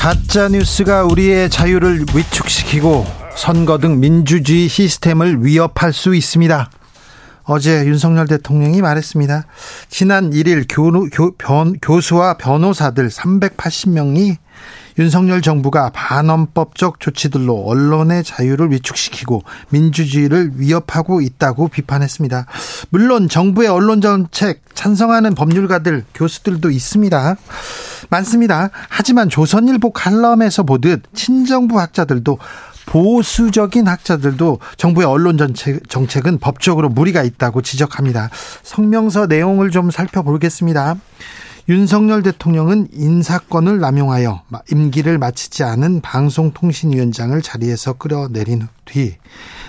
가짜 뉴스가 우리의 자유를 위축시키고 선거 등 민주주의 시스템을 위협할 수 있습니다. 어제 윤석열 대통령이 말했습니다. 지난 1일 교, 교, 변, 교수와 변호사들 380명이 윤석열 정부가 반헌법적 조치들로 언론의 자유를 위축시키고 민주주의를 위협하고 있다고 비판했습니다. 물론 정부의 언론 정책 찬성하는 법률가들, 교수들도 있습니다. 많습니다. 하지만 조선일보 칼럼에서 보듯 친정부 학자들도 보수적인 학자들도 정부의 언론 정책, 정책은 법적으로 무리가 있다고 지적합니다. 성명서 내용을 좀 살펴보겠습니다. 윤석열 대통령은 인사권을 남용하여 임기를 마치지 않은 방송통신위원장을 자리에서 끌어내린 뒤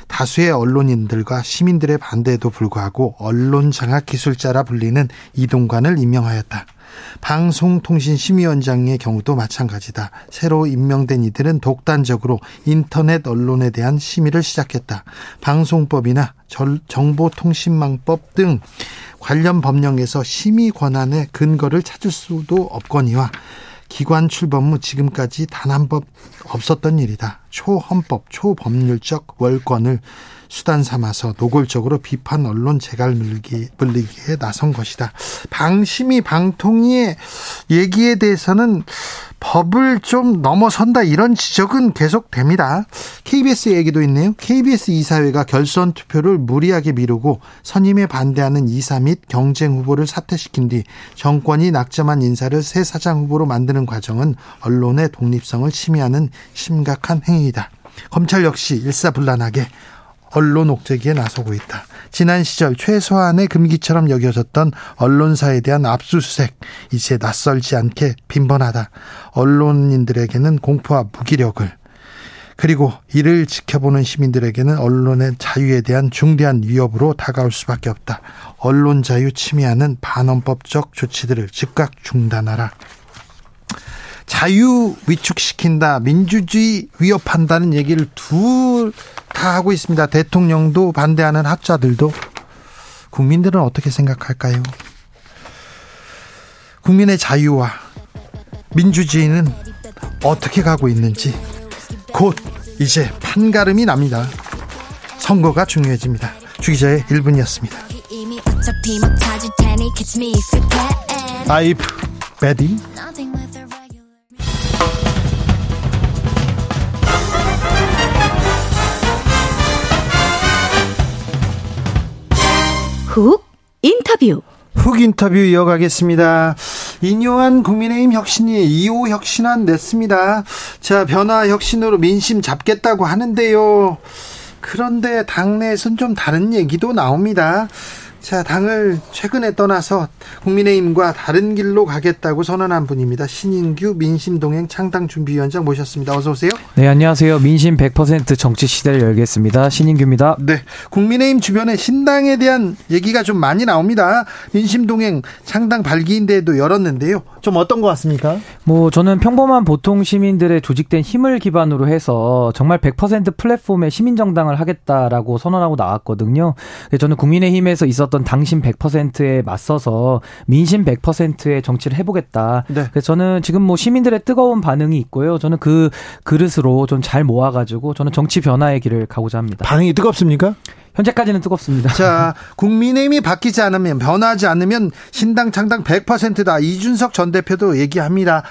다수의 언론인들과 시민들의 반대에도 불구하고 언론 장악 기술자라 불리는 이동관을 임명하였다. 방송통신심의위원장의 경우도 마찬가지다. 새로 임명된 이들은 독단적으로 인터넷 언론에 대한 심의를 시작했다. 방송법이나 정보통신망법 등 관련 법령에서 심의 권한의 근거를 찾을 수도 없거니와 기관 출범 후 지금까지 단 한 번 없었던 일이다. 초헌법, 초법률적 월권을 수단 삼아서 노골적으로 비판 언론 재갈 물리기에 나선 것이다. 방심이 방통위의 얘기에 대해서는 법을 좀 넘어선다 이런 지적은 계속됩니다. KBS 얘기도 있네요. KBS 이사회가 결선 투표를 무리하게 미루고 선임에 반대하는 이사 및 경쟁 후보를 사퇴시킨 뒤 정권이 낙점한 인사를 새 사장 후보로 만드는 과정은 언론의 독립성을 침해하는 심각한 행위이다. 검찰 역시 일사불란하게 언론 옥죄기에 나서고 있다. 지난 시절 최소한의 금기처럼 여겨졌던 언론사에 대한 압수수색 이제 낯설지 않게 빈번하다. 언론인들에게는 공포와 무기력을 그리고 이를 지켜보는 시민들에게는 언론의 자유에 대한 중대한 위협으로 다가올 수밖에 없다. 언론 자유 침해하는 반헌법적 조치들을 즉각 중단하라. 자유 위축시킨다, 민주주의 위협한다는 얘기를 둘 다 하고 있습니다. 대통령도 반대하는 학자들도 국민들은 어떻게 생각할까요? 국민의 자유와 민주주의는 어떻게 가고 있는지 곧 이제 판가름이 납니다. 선거가 중요해집니다. 주기자의 1분이었습니다. 아이프 베디 훅 인터뷰. 훅 인터뷰 이어가겠습니다. 인요한 국민의힘 혁신이 2호 혁신안 냈습니다. 자, 변화 혁신으로 민심 잡겠다고 하는데요. 그런데 당내에선 좀 다른 얘기도 나옵니다. 자, 당을 최근에 떠나서 국민의힘과 다른 길로 가겠다고 선언한 분입니다. 신인규 민심동행 창당준비위원장 모셨습니다. 어서 오세요. 네, 안녕하세요. 민심 100% 정치 시대를 열겠습니다. 신인규입니다. 네. 국민의힘 주변에 신당에 대한 얘기가 좀 많이 나옵니다. 민심동행 창당 발기인대회도 열었는데요. 좀 어떤 것 같습니까? 뭐 저는 평범한 보통 시민들의 조직된 힘을 기반으로 해서 정말 100% 플랫폼의 시민 정당을 하겠다라고 선언하고 나왔거든요. 저는 국민의힘에서 있었 던 당신 100%에 맞서서 민심 100%의 정치를 해보겠다. 네. 그래서 저는 지금 뭐 시민들의 뜨거운 반응이 있고요. 저는 그 그릇으로 좀 잘 모아가지고 저는 정치 변화의 길을 가고자 합니다. 반응이 뜨겁습니까? 현재까지는 뜨겁습니다. 자, 국민의힘이 바뀌지 않으면 변하지 않으면 신당 창당 100%다. 이준석 전 대표도 얘기합니다.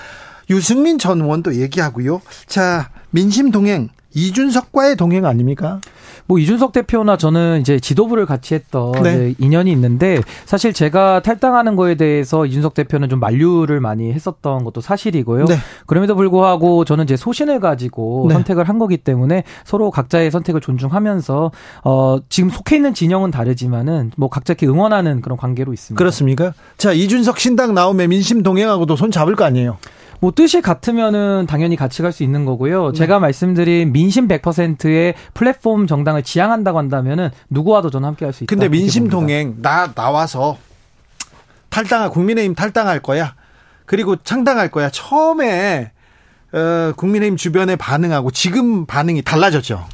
유승민 전 의원도 얘기하고요. 자, 민심 동행 이준석과의 동행 아닙니까? 뭐 이준석 대표나 저는 이제 지도부를 같이 했던 네. 인연이 있는데 사실 제가 탈당하는 거에 대해서 이준석 대표는 좀 만류를 많이 했었던 것도 사실이고요. 네. 그럼에도 불구하고 저는 이제 소신을 가지고 네. 선택을 한 거기 때문에 서로 각자의 선택을 존중하면서 어 지금 속해 있는 진영은 다르지만은 뭐 각자 이렇게 응원하는 그런 관계로 있습니다. 그렇습니까? 자, 이준석 신당 나오면 민심 동행하고도 손 잡을 거 아니에요? 뭐 뜻이 같으면은 당연히 같이 갈 수 있는 거고요. 네. 제가 말씀드린 민심 100%의 플랫폼 정당을 지향한다고 한다면은 누구와도 저는 함께 할 수 있다. 근데 민심 동행 나 나와서 탈당할 국민의힘 탈당할 거야. 그리고 창당할 거야. 처음에 어, 국민의힘 주변에 반응하고 지금 반응이 달라졌죠.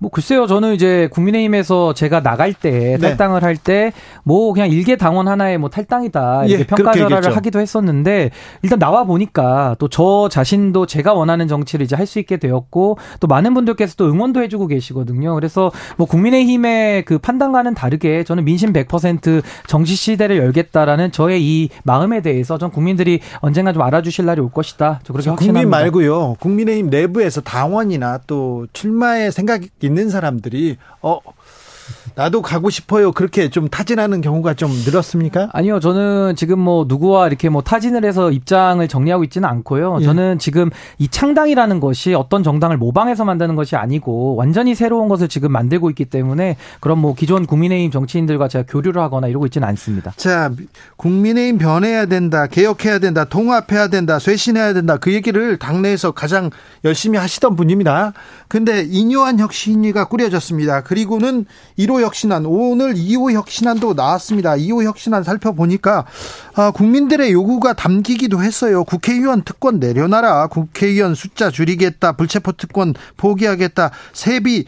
뭐 글쎄요, 저는 이제 국민의힘에서 제가 나갈 때 네. 탈당을 할 때 뭐 그냥 일개 당원 하나의 뭐 탈당이다 이렇게 예, 평가절하를 하기도 했었는데 일단 나와 보니까 또 저 자신도 제가 원하는 정치를 이제 할 수 있게 되었고 또 많은 분들께서 또 응원도 해주고 계시거든요. 그래서 뭐 국민의힘의 그 판단과는 다르게 저는 민심 100% 정치 시대를 열겠다라는 저의 이 마음에 대해서 전 국민들이 언젠가 좀 알아주실 날이 올 것이다. 저 그렇게 확신합니다. 국민 말고요, 국민의힘 내부에서 당원이나 또 출마의 생각이 있는 사람들이 어 나도 가고 싶어요. 그렇게 좀 타진하는 경우가 좀 늘었습니까? 아니요. 저는 지금 뭐 누구와 이렇게 뭐 타진을 해서 입장을 정리하고 있지는 않고요. 예. 저는 지금 이 창당이라는 것이 어떤 정당을 모방해서 만드는 것이 아니고 완전히 새로운 것을 지금 만들고 있기 때문에 그런 뭐 기존 국민의힘 정치인들과 제가 교류를 하거나 이러고 있지는 않습니다. 자, 국민의힘 변해야 된다. 개혁해야 된다. 통합해야 된다. 쇄신해야 된다. 그 얘기를 당내에서 가장 열심히 하시던 분입니다. 근데 인요한 혁신위가 꾸려졌습니다. 그리고는 1호 혁신안 오늘 2호 혁신안도 나왔습니다. 2호 혁신안 살펴보니까 아, 국민들의 요구가 담기기도 했어요. 국회의원 특권 내려놔라. 국회의원 숫자 줄이겠다. 불체포 특권 포기하겠다. 세비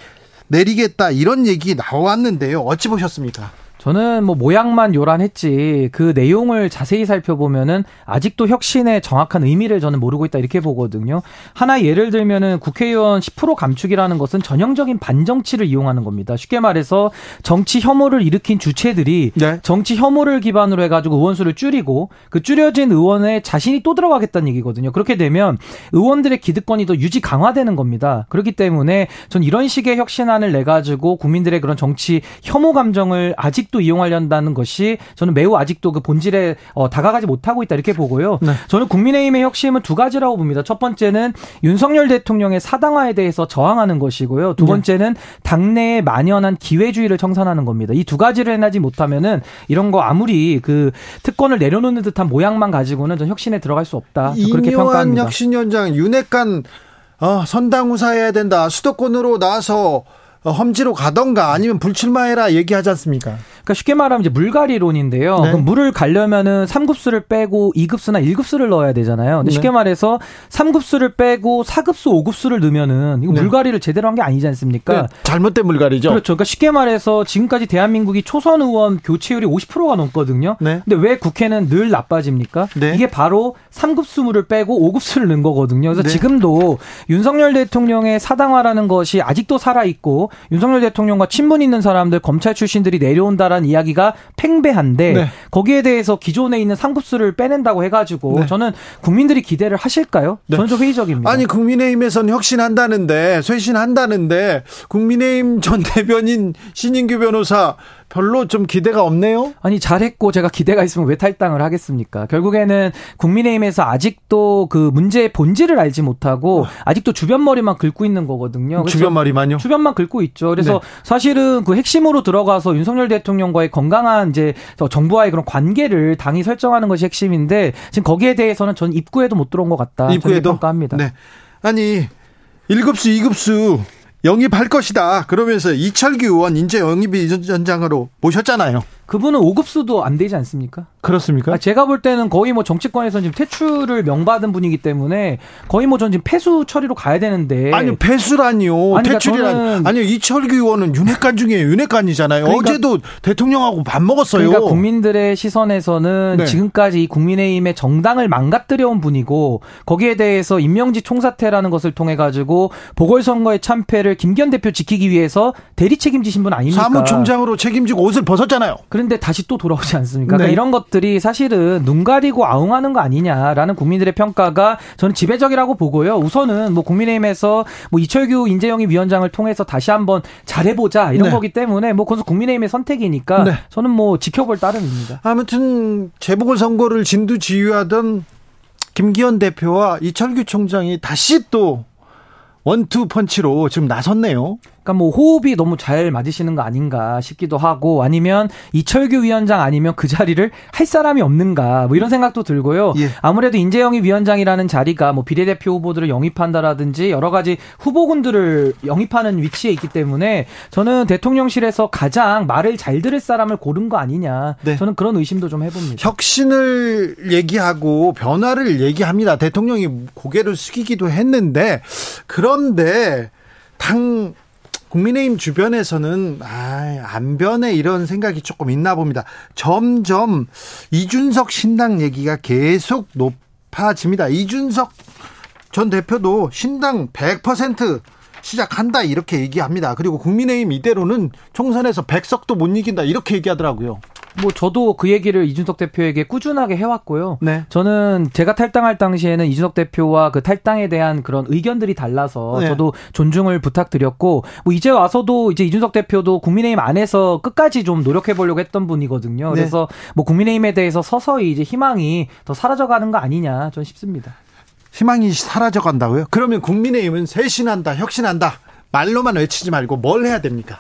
내리겠다. 이런 얘기 나왔는데요. 어찌 보셨습니까? 저는 뭐 모양만 요란했지 그 내용을 자세히 살펴보면은 아직도 혁신의 정확한 의미를 저는 모르고 있다 이렇게 보거든요. 하나 예를 들면은 국회의원 10% 감축이라는 것은 전형적인 반정치를 이용하는 겁니다. 쉽게 말해서 정치 혐오를 일으킨 주체들이 네. 정치 혐오를 기반으로 해가지고 의원수를 줄이고 그 줄여진 의원의 자신이 또 들어가겠다는 얘기거든요. 그렇게 되면 의원들의 기득권이 더 유지 강화되는 겁니다. 그렇기 때문에 전 이런 식의 혁신안을 내 가지고 국민들의 그런 정치 혐오 감정을 아직 아직도 이용하려는 것이 저는 매우 아직도 그 본질에 어, 다가가지 못하고 있다 이렇게 보고요. 네. 저는 국민의힘의 혁신은 두 가지라고 봅니다. 첫 번째는 윤석열 대통령의 사당화에 대해서 저항하는 것이고요. 두 네. 번째는 당내에 만연한 기회주의를 청산하는 겁니다. 이 두 가지를 해나지 못하면은 이런 거 아무리 그 특권을 내려놓는 듯한 모양만 가지고는 전 혁신에 들어갈 수 없다. 그렇게 평가합니다. 혁신위원장 윤핵관 어, 선당우사해야 된다. 수도권으로 나와서 험지로 가던가 아니면 불출마해라 얘기하지 않습니까? 그러니까 쉽게 말하면 이제 물갈이론인데요. 네. 그럼 물을 가려면은 3급수를 빼고 2급수나 1급수를 넣어야 되잖아요. 근데 쉽게 네. 말해서 3급수를 빼고 4급수, 5급수를 넣으면은 이거 네. 물갈이를 제대로 한 게 아니지 않습니까? 네. 잘못된 물갈이죠. 그렇죠. 그러니까 쉽게 말해서 지금까지 대한민국이 초선 의원 교체율이 50%가 넘거든요. 네. 근데 왜 국회는 늘 나빠집니까? 네. 이게 바로 3급수 물을 빼고 5급수를 넣은 거거든요. 그래서 지금도 윤석열 대통령의 사당화라는 것이 아직도 살아 있고 윤석열 대통령과 친분 있는 사람들 검찰 출신들이 내려온다라는 이야기가 팽배한데 네. 거기에 대해서 기존에 있는 상급수를 빼낸다고 해가지고 네. 저는 국민들이 기대를 하실까요? 네. 저는 좀 회의적입니다. 아니 국민의힘에서는 혁신한다는데 쇄신한다는데 국민의힘 전 대변인 신인규 변호사 별로 좀 기대가 없네요. 아니 잘했고 제가 기대가 있으면 왜 탈당을 하겠습니까? 결국에는 국민의힘에서 아직도 그 문제의 본질을 알지 못하고 아직도 주변머리만 긁고 있는 거거든요. 주변머리만요? 주변만 긁고 있죠. 그래서 네. 사실은 그 핵심으로 들어가서 윤석열 대통령과의 건강한 이제 정부와의 그런 관계를 당이 설정하는 것이 핵심인데 지금 거기에 대해서는 전 입구에도 못 들어온 것 같다. 입구에도 평가합니다. 네. 아니 1급수, 2급수 영입할 것이다. 그러면서 이철규 의원 인재 영입 위원장으로 모셨잖아요. 그분은 5급수도 안 되지 않습니까? 그렇습니까? 아, 제가 볼 때는 거의 뭐 정치권에서 지금 퇴출을 명받은 분이기 때문에 거의 뭐 전 지금 폐수 처리로 가야 되는데. 아니, 폐수라니요. 아니, 그러니까 퇴출이란. 아니요, 이철규 의원은 윤핵관 중에 윤핵관이잖아요. 그러니까, 어제도 대통령하고 밥 먹었어요. 그러니까 국민들의 시선에서는 네. 지금까지 국민의힘의 정당을 망가뜨려온 분이고 거기에 대해서 임명지 총사퇴라는 것을 통해 가지고 보궐선거의 참패를 김기현 대표 지키기 위해서 대리 책임지신 분 아닙니까? 사무총장으로 책임지고 옷을 벗었잖아요. 그런데 다시 또 돌아오지 않습니까? 그러니까 네. 이런 것들이 사실은 눈 가리고 아웅하는 거 아니냐라는 국민들의 평가가 저는 지배적이라고 보고요. 우선은 뭐 국민의힘에서 뭐 이철규 인재영입 위원장을 통해서 다시 한번 잘해보자 이런 네. 거기 때문에 뭐 그것은 국민의힘의 선택이니까 네. 저는 뭐 지켜볼 따름입니다. 아무튼 재보궐 선거를 진두지휘하던 김기현 대표와 이철규 총장이 다시 또 원투 펀치로 지금 나섰네요. 그러니까 뭐 호흡이 너무 잘 맞으시는 거 아닌가 싶기도 하고 아니면 이철규 위원장 아니면 그 자리를 할 사람이 없는가 뭐 이런 생각도 들고요. 예. 아무래도 인재영입 위원장이라는 자리가 뭐 비례대표 후보들을 영입한다라든지 여러 가지 후보군들을 영입하는 위치에 있기 때문에 저는 대통령실에서 가장 말을 잘 들을 사람을 고른 거 아니냐. 네. 저는 그런 의심도 좀 해봅니다. 혁신을 얘기하고 변화를 얘기합니다. 대통령이 고개를 숙이기도 했는데 그런데 당 국민의힘 주변에서는 아, 안 변해 이런 생각이 조금 있나 봅니다. 점점 이준석 신당 얘기가 계속 높아집니다. 이준석 전 대표도 신당 100% 시작한다 이렇게 얘기합니다. 그리고 국민의힘 이대로는 총선에서 백석도 못 이긴다 이렇게 얘기하더라고요. 뭐 저도 그 얘기를 이준석 대표에게 꾸준하게 해왔고요. 네. 저는 제가 탈당할 당시에는 이준석 대표와 그 탈당에 대한 그런 의견들이 달라서 네. 저도 존중을 부탁드렸고 뭐 이제 와서도 이제 이준석 대표도 국민의힘 안에서 끝까지 좀 노력해 보려고 했던 분이거든요. 네. 그래서 뭐 국민의힘에 대해서 서서히 이제 희망이 더 사라져가는 거 아니냐 전 싶습니다. 희망이 사라져 간다고요? 그러면 국민의힘은 쇄신한다, 혁신한다. 말로만 외치지 말고 뭘 해야 됩니까?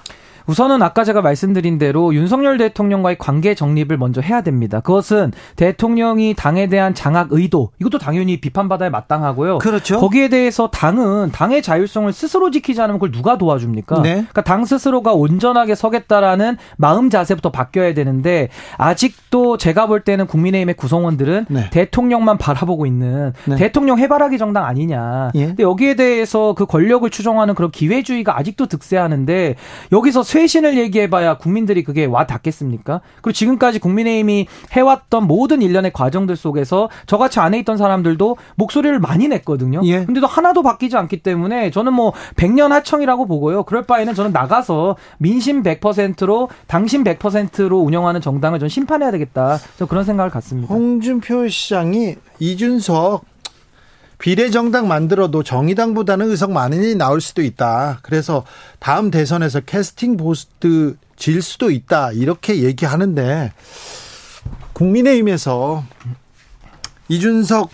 우선은 아까 제가 말씀드린 대로 윤석열 대통령과의 관계 정립을 먼저 해야 됩니다. 그것은 대통령이 당에 대한 장악 의도 이것도 당연히 비판받아야 마땅하고요. 그렇죠. 거기에 대해서 당은 당의 자율성을 스스로 지키지 않으면 그걸 누가 도와줍니까? 네. 그러니까 당 스스로가 온전하게 서겠다라는 마음 자세부터 바뀌어야 되는데 아직도 제가 볼 때는 국민의힘의 구성원들은 네. 대통령만 바라보고 있는 네. 대통령 해바라기 정당 아니냐. 예. 근데 여기에 대해서 그 권력을 추종하는 그런 기회주의가 아직도 득세하는데 여기서 쇄신을 얘기해봐야 국민들이 그게 와 닿겠습니까? 그리고 지금까지 국민의힘이 해왔던 모든 일련의 과정들 속에서 저같이 안에 있던 사람들도 목소리를 많이 냈거든요. 예. 근데도 하나도 바뀌지 않기 때문에 저는 뭐 백년 하청이라고 보고요. 그럴 바에는 저는 나가서 민심 100%로 당신 100%로 운영하는 정당을 전 심판해야 되겠다. 저 그런 생각을 갖습니다. 홍준표 시장이 이준석 비례정당 만들어도 정의당보다는 의석 많이 나올 수도 있다. 그래서 다음 대선에서 캐스팅 보스트 질 수도 있다. 이렇게 얘기하는데 국민의힘에서 이준석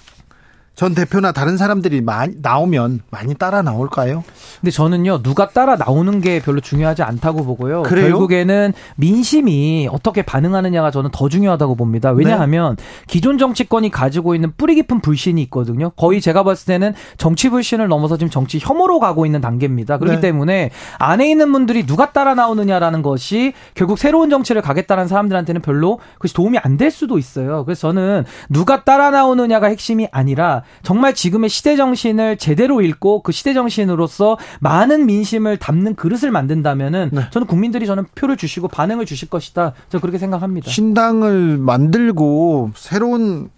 전 대표나 다른 사람들이 많이 나오면 많이 따라 나올까요? 근데 저는요 누가 따라 나오는 게 별로 중요하지 않다고 보고요. 그래요? 결국에는 민심이 어떻게 반응하느냐가 저는 더 중요하다고 봅니다. 왜냐하면 네. 기존 정치권이 가지고 있는 뿌리 깊은 불신이 있거든요. 거의 제가 봤을 때는 정치 불신을 넘어서 지금 정치 혐오로 가고 있는 단계입니다. 그렇기 네. 때문에 안에 있는 분들이 누가 따라 나오느냐라는 것이 결국 새로운 정치를 가겠다는 사람들한테는 별로 그것이 도움이 안 될 수도 있어요. 그래서 저는 누가 따라 나오느냐가 핵심이 아니라 정말 지금의 시대 정신을 제대로 읽고 그 시대 정신으로서 많은 민심을 담는 그릇을 만든다면은 네. 저는 국민들이 저는 표를 주시고 반응을 주실 것이다. 저 그렇게 생각합니다. 신당을 만들고 새로운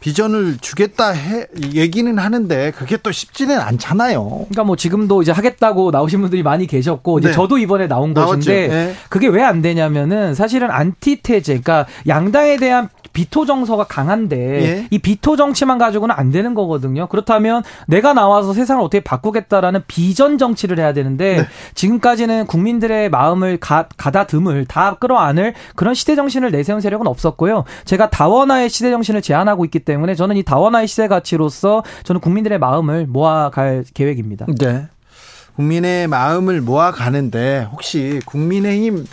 비전을 주겠다 해 얘기는 하는데 그게 또 쉽지는 않잖아요. 그러니까 뭐 지금도 이제 하겠다고 나오신 분들이 많이 계셨고 이제 네. 저도 이번에 나온 나왔죠. 것인데 네. 그게 왜 안 되냐면은 사실은 안티테제 그러니까 양당에 대한 비토 정서가 강한데 예. 이 비토 정치만 가지고는 안 되는 거거든요. 그렇다면 내가 나와서 세상을 어떻게 바꾸겠다라는 비전 정치를 해야 되는데 네. 지금까지는 국민들의 마음을 가, 가다듬을 다 끌어안을 그런 시대 정신을 내세운 세력은 없었고요. 제가 다원화의 시대 정신을 제안하고 있기 때문에 저는 이 다원화의 시대 가치로서 저는 국민들의 마음을 모아갈 계획입니다. 네. 국민의 마음을 모아가는데 혹시 국민의힘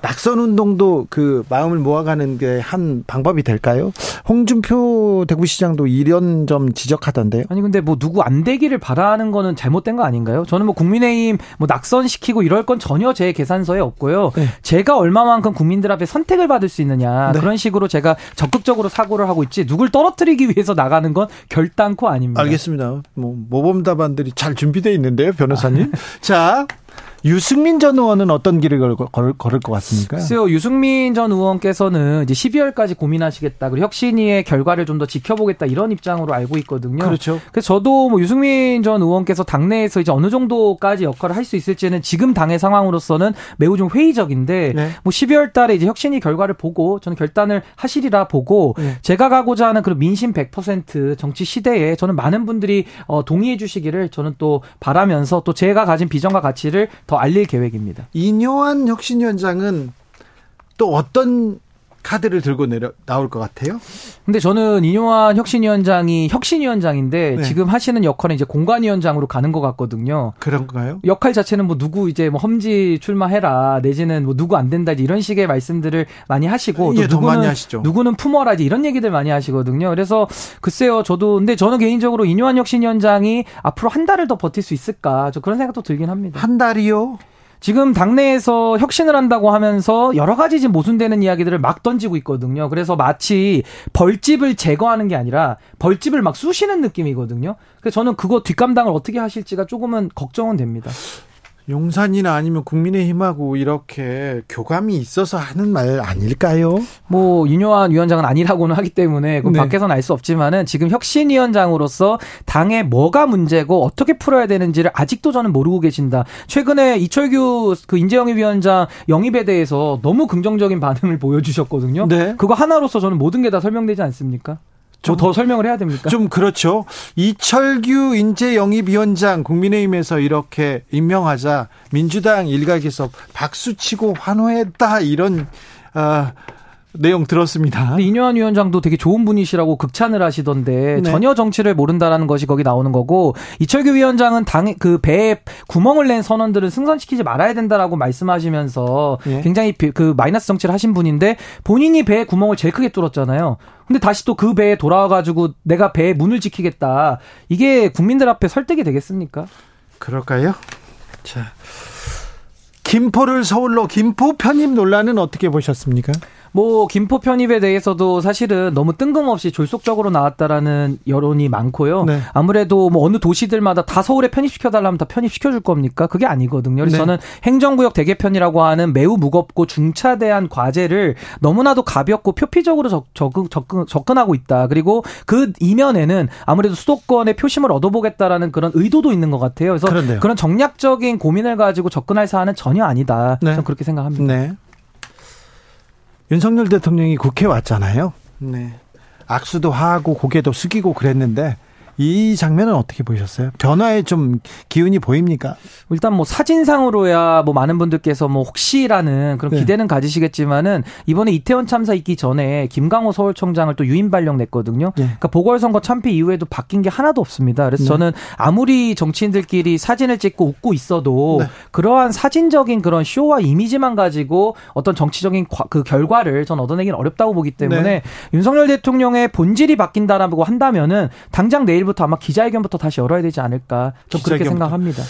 낙선 운동도 그 마음을 모아가는 게 한 방법이 될까요? 홍준표 대구시장도 이런 점 지적하던데요. 아니 근데 뭐 누구 안 되기를 바라는 거는 잘못된 거 아닌가요? 저는 뭐 국민의힘 뭐 낙선시키고 이럴 건 전혀 제 계산서에 없고요. 네. 제가 얼마만큼 국민들 앞에 선택을 받을 수 있느냐 네. 그런 식으로 제가 적극적으로 사고를 하고 있지 누굴 떨어뜨리기 위해서 나가는 건 결단코 아닙니다. 알겠습니다. 뭐 모범 답안들이 잘 준비되어 있는데요, 변호사님. 자. 유승민 전 의원은 어떤 길을 걸, 걸, 걸을 것 같습니까? 글쎄요, 유승민 전 의원께서는 이제 12월까지 고민하시겠다. 그리고 혁신위의 결과를 좀 더 지켜보겠다. 이런 입장으로 알고 있거든요. 그렇죠. 그래서 저도 뭐 유승민 전 의원께서 당내에서 이제 어느 정도까지 역할을 할 수 있을지는 지금 당의 상황으로서는 매우 좀 회의적인데 네. 뭐 12월 달에 이제 혁신위 결과를 보고 저는 결단을 하시리라 보고 네. 제가 가고자 하는 그런 민심 100% 정치 시대에 저는 많은 분들이 어, 동의해 주시기를 저는 또 바라면서 또 제가 가진 비전과 가치를 더 알릴 계획입니다. 이뇨한 혁신위원장은 또 어떤 카드를 들고 내려 나올 것 같아요? 근데 저는 이뇨한 혁신위원장이 혁신위원장인데 네. 지금 하시는 역할은 이제 공관위원장으로 가는 것 같거든요. 그런가요? 역할 자체는 뭐 누구 이제 뭐 험지 출마해라 내지는 뭐 누구 안 된다 이런 식의 말씀들을 많이 하시고 또 예, 더 누구는 많이 하시죠. 누구는 품어라 이제 이런 얘기들 많이 하시거든요. 그래서 글쎄요, 저도 근데 저는 개인적으로 이뇨한 혁신위원장이 앞으로 한 달을 더 버틸 수 있을까 저 그런 생각도 들긴 합니다. 한 달이요? 지금 당내에서 혁신을 한다고 하면서 여러 가지 지금 모순되는 이야기들을 막 던지고 있거든요. 그래서 마치 벌집을 제거하는 게 아니라 벌집을 막 쑤시는 느낌이거든요. 그래서 저는 그거 뒷감당을 어떻게 하실지가 조금은 걱정은 됩니다. 용산이나 아니면 국민의힘하고 이렇게 교감이 있어서 하는 말 아닐까요? 뭐 윤여한 위원장은 아니라고는 하기 때문에 그 네. 밖에서는 알 수 없지만은 지금 혁신위원장으로서 당에 뭐가 문제고 어떻게 풀어야 되는지를 아직도 저는 모르고 계신다. 최근에 이철규 그 인재영입 위원장 영입에 대해서 너무 긍정적인 반응을 보여주셨거든요. 네. 그거 하나로서 저는 모든 게 다 설명되지 않습니까? 좀- 뭐더 설명을 해야 됩니까? 좀 그렇죠. 이철규 인재 영입위원장 국민의힘에서 이렇게 임명하자 민주당 일각에서 박수치고 환호했다 이런 아, 내용 들었습니다. 이뇨한 위원장도 되게 좋은 분이시라고 극찬을 하시던데 네. 전혀 정치를 모른다라는 것이 거기 나오는 거고 이철규 위원장은 당 그 배에 구멍을 낸 선언들을 승선시키지 말아야 된다라고 말씀하시면서 예. 굉장히 비- 그 마이너스 정치를 하신 분인데 본인이 배에 구멍을 제일 크게 뚫었잖아요. 근데 다시 또 그 배에 돌아와가지고 내가 배의 문을 지키겠다. 이게 국민들 앞에 설득이 되겠습니까? 그럴까요? 자. 김포를 서울로 김포 편입 논란은 어떻게 보셨습니까? 뭐 김포 편입에 대해서도 사실은 너무 뜬금없이 졸속적으로 나왔다라는 여론이 많고요. 네. 아무래도 뭐 어느 도시들마다 다 서울에 편입시켜 달라면 다 편입시켜 줄 겁니까? 그게 아니거든요. 그래서 네. 저는 행정구역 대개편이라고 하는 매우 무겁고 중차대한 과제를 너무나도 가볍고 표피적으로 적, 적응, 접근, 접근하고 있다. 그리고 그 이면에는 아무래도 수도권의 표심을 얻어보겠다라는 그런 의도도 있는 것 같아요. 그래서 그런데요. 그런 정략적인 고민을 가지고 접근할 사안은 전혀 아니다. 네. 저는 그렇게 생각합니다. 네. 윤석열 대통령이 국회 왔잖아요. 네. 악수도 하고 고개도 숙이고 그랬는데 이 장면은 어떻게 보셨어요? 변화에 좀 기운이 보입니까? 일단 뭐 사진상으로야 뭐 많은 분들께서 뭐 혹시라는 그런 네. 기대는 가지시겠지만은 이번에 이태원 참사 있기 전에 김강호 서울청장을 또 유인 발령 냈거든요. 예. 그러니까 보궐선거 참패 이후에도 바뀐 게 하나도 없습니다. 그래서 네. 저는 아무리 정치인들끼리 사진을 찍고 웃고 있어도 네. 그러한 사진적인 그런 쇼와 이미지만 가지고 어떤 정치적인 과- 그 결과를 전 얻어내기는 어렵다고 보기 때문에 네. 윤석열 대통령의 본질이 바뀐다라고 한다면은 당장 내일 부터 아마 기자회견부터 다시 열어야 되지 않을까. 저 그렇게. 생각합니다.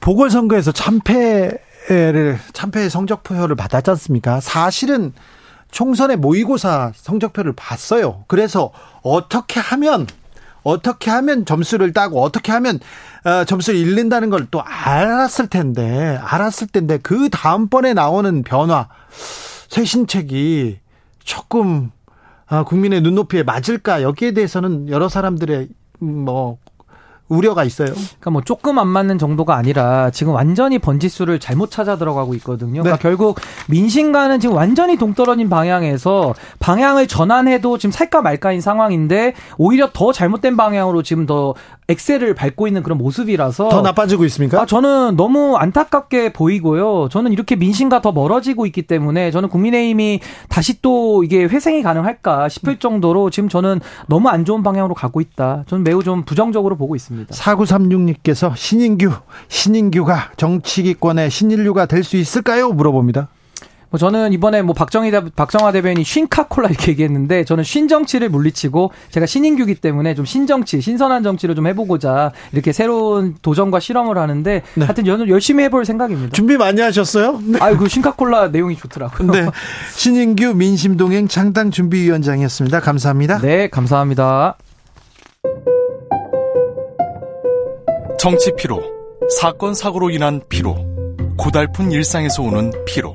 보궐선거에서 참패를 참패의 성적표를 받았지 않습니까? 사실은 총선의 모의고사 성적표를 봤어요. 그래서 어떻게 하면 어떻게 하면 점수를 따고 어떻게 하면 어, 점수를 잃는다는 걸 또 알았을 텐데 알았을 텐데 그 다음번에 나오는 변화 쇄신책이 조금 아, 국민의 눈높이에 맞을까 여기에 대해서는 여러 사람들의 음, 뭐 우려가 있어요. 그러니까 뭐 조금 안 맞는 정도가 아니라 지금 완전히 번지수를 잘못 찾아 들어가고 있거든요. 그러니까 네. 결국 민심과는 지금 완전히 동떨어진 방향에서 방향을 전환해도 지금 살까 말까인 상황인데 오히려 더 잘못된 방향으로 지금 더 엑셀을 밟고 있는 그런 모습이라서 더 나빠지고 있습니까? 아, 저는 너무 안타깝게 보이고요. 저는 이렇게 민심과 더 멀어지고 있기 때문에 저는 국민의힘이 다시 또 이게 회생이 가능할까 싶을 정도로 지금 저는 너무 안 좋은 방향으로 가고 있다. 저는 매우 좀 부정적으로 보고 있습니다. 4936님께서 신인규, 신인규가 정치기권의 신인류가 될 수 있을까요? 물어봅니다. 뭐 저는 이번에 뭐 박정희 대- 박정화 대변인이 쉰카콜라 이렇게 얘기했는데 저는 쉰정치를 물리치고 제가 신인규기 때문에 좀 신정치, 신선한 정치를 좀 해보고자 이렇게 새로운 도전과 실험을 하는데 네. 하여튼 저는 열심히 해볼 생각입니다. 준비 많이 하셨어요? 네. 아유 그 쉰카콜라 내용이 좋더라고요. 네. 신인규 민심동행 창당 준비위원장이었습니다. 감사합니다. 네, 감사합니다. 정치 피로, 사건 사고로 인한 피로, 고달픈 일상에서 오는 피로.